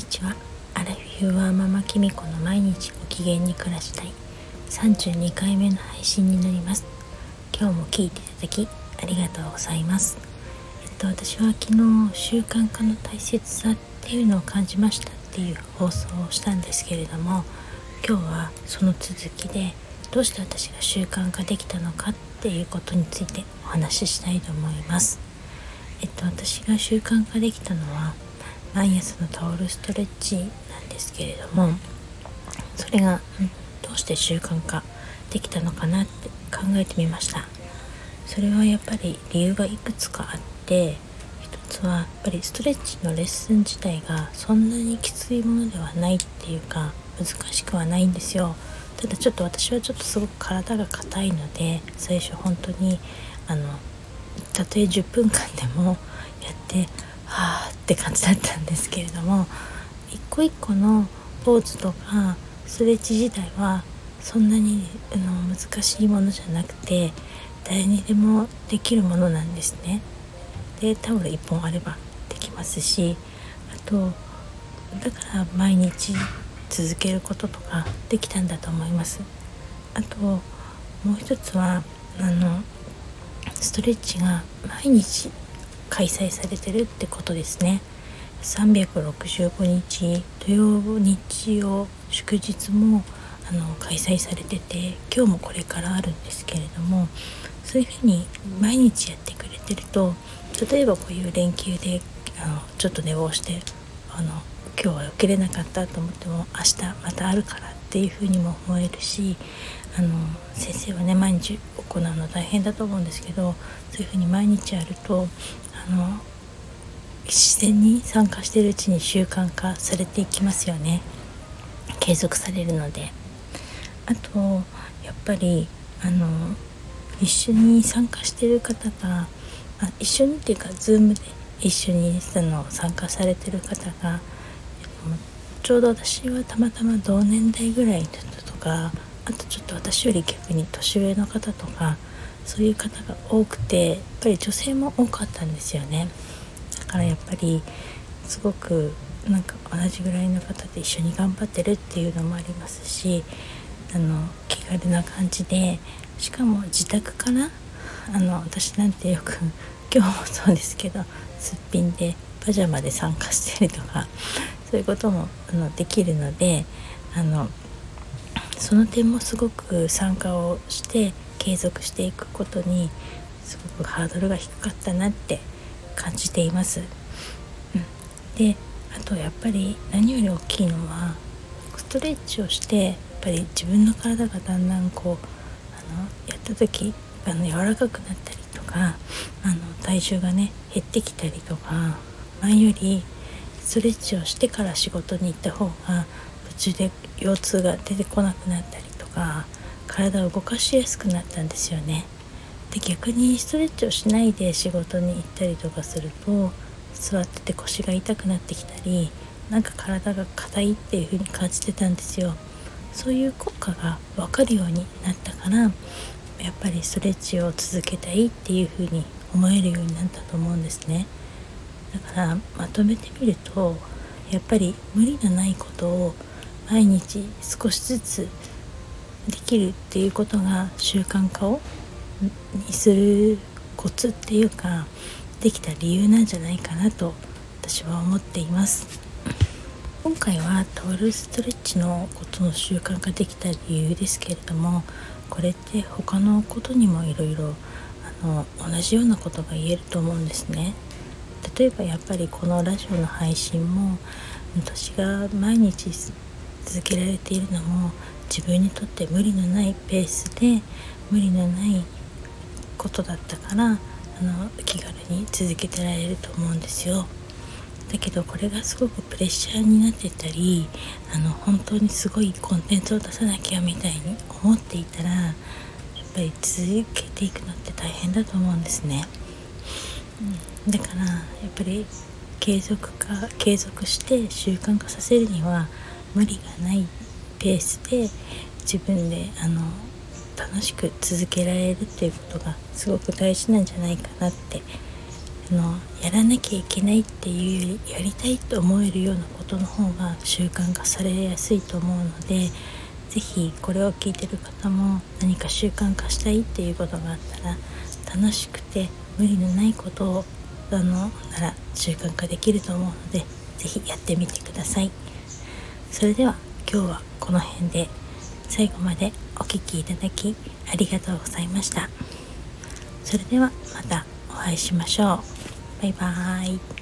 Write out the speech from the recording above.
にちは。アラフィフはママキミコの毎日ご機嫌に暮らしたい。32回目の配信になります。今日も聞いていただきありがとうございます。えっと私は昨日習慣化の大切さっていうのを感じましたっていう放送をしたんですけれども今日はその続きでどうして私が習慣化できたのかっていうことについてお話ししたいと思います。えっと私が習慣化できたのは毎朝のタオルストレッチなんですけれどもそれが、どうして習慣化できたのかなって考えてみました。それはやっぱり理由がいくつかあって一つはやっぱりストレッチのレッスン自体がそんなにきついものではないっていうか難しくはないんですよ。ただちょっと私はちょっとすごく体が硬いので最初本当にあのたとえ10分間でもやってはあって感じだったんですけれども一個一個のポーズとかストレッチ自体はそんなにあの難しいものじゃなくて誰にでもできるものなんですね。でタオル1本あればできますしあとだから毎日続けることとかできたんだと思います。あともう一つはあのストレッチが毎日開催されてるってことですね。365日土曜日曜祝日もあの開催されてて今日もこれからあるんですけれどもそういうふうに毎日やってくれてると例えばこういう連休であのちょっと寝坊してあの今日は受けれなかったと思っても明日またあるからっていうふうにも思えるしあの先生はね毎日行うの大変だと思うんですけどそういうふうに毎日やるとの自然に参加しているうちに習慣化されていきますよね。継続されるので。あとやっぱりあの一緒に参加してる方があ一緒にっていうか Zoom で一緒にその参加されてる方がちょうど私はたまたま同年代ぐらいの人とかあとちょっと私より逆に年上の方とかそういう方が多くてやっぱり女性も多かったんですよね。だからやっぱりすごくなんか同じぐらいの方で一緒に頑張ってるっていうのもありますしあの気軽な感じでしかも自宅からあの私なんてよく 今日もそうですけどすっぴんでパジャマで参加してるとかそういうこともあのできるのであのその点もすごく参加をして継続していくことにすごくハードルが低かったなって感じています。うん、であとやっぱり何より大きいのはストレッチをしてやっぱり自分の体がだんだんこうあのやった時あの柔らかくなったりとかあの体重がね減ってきたりとか前よりストレッチをしてから仕事に行った方が途中で腰痛が出てこなくなったりとか体を動かしやすくなったんですよね。で逆にストレッチをしないで仕事に行ったりとかすると座ってて腰が痛くなってきたりなんか体が硬いっていう風に感じてたんですよ。そういう効果が分かるようになったからやっぱりストレッチを続けたいっていう風に思えるようになったと思うんですね。だからまとめてみるとやっぱり無理のないことを毎日少しずつできるっていうことが習慣化をにするコツっていうかできた理由なんじゃないかなと私は思っています。今回はトールストレッチのことの習慣化できた理由ですけれどもこれって他のことにもいろいろ同じようなことが言えると思うんですね。例えばやっぱりこのラジオの配信も私が毎日続けられているのも自分にとって無理のないペースで無理のないことだったからあの気軽に続けてられると思うんですよ。だけどこれがすごくプレッシャーになってたりあの本当にすごいコンテンツを出さなきゃみたいに思っていたらやっぱり続けていくのって大変だと思うんですね。うん、だからやっぱり継続化継続して習慣化させるには無理がないペースで自分であの楽しく続けられるっていうことがすごく大事なんじゃないかなってあのやらなきゃいけないっていうよりやりたいと思えるようなことの方が習慣化されやすいと思うので是非これを聞いてる方も何か習慣化したいっていうことがあったら楽しくて無理のないことをあのなら習慣化できると思うので是非やってみてください。それでは今日はこの辺で最後までお聴きいただきありがとうございました。それではまたお会いしましょう。バイバーイ。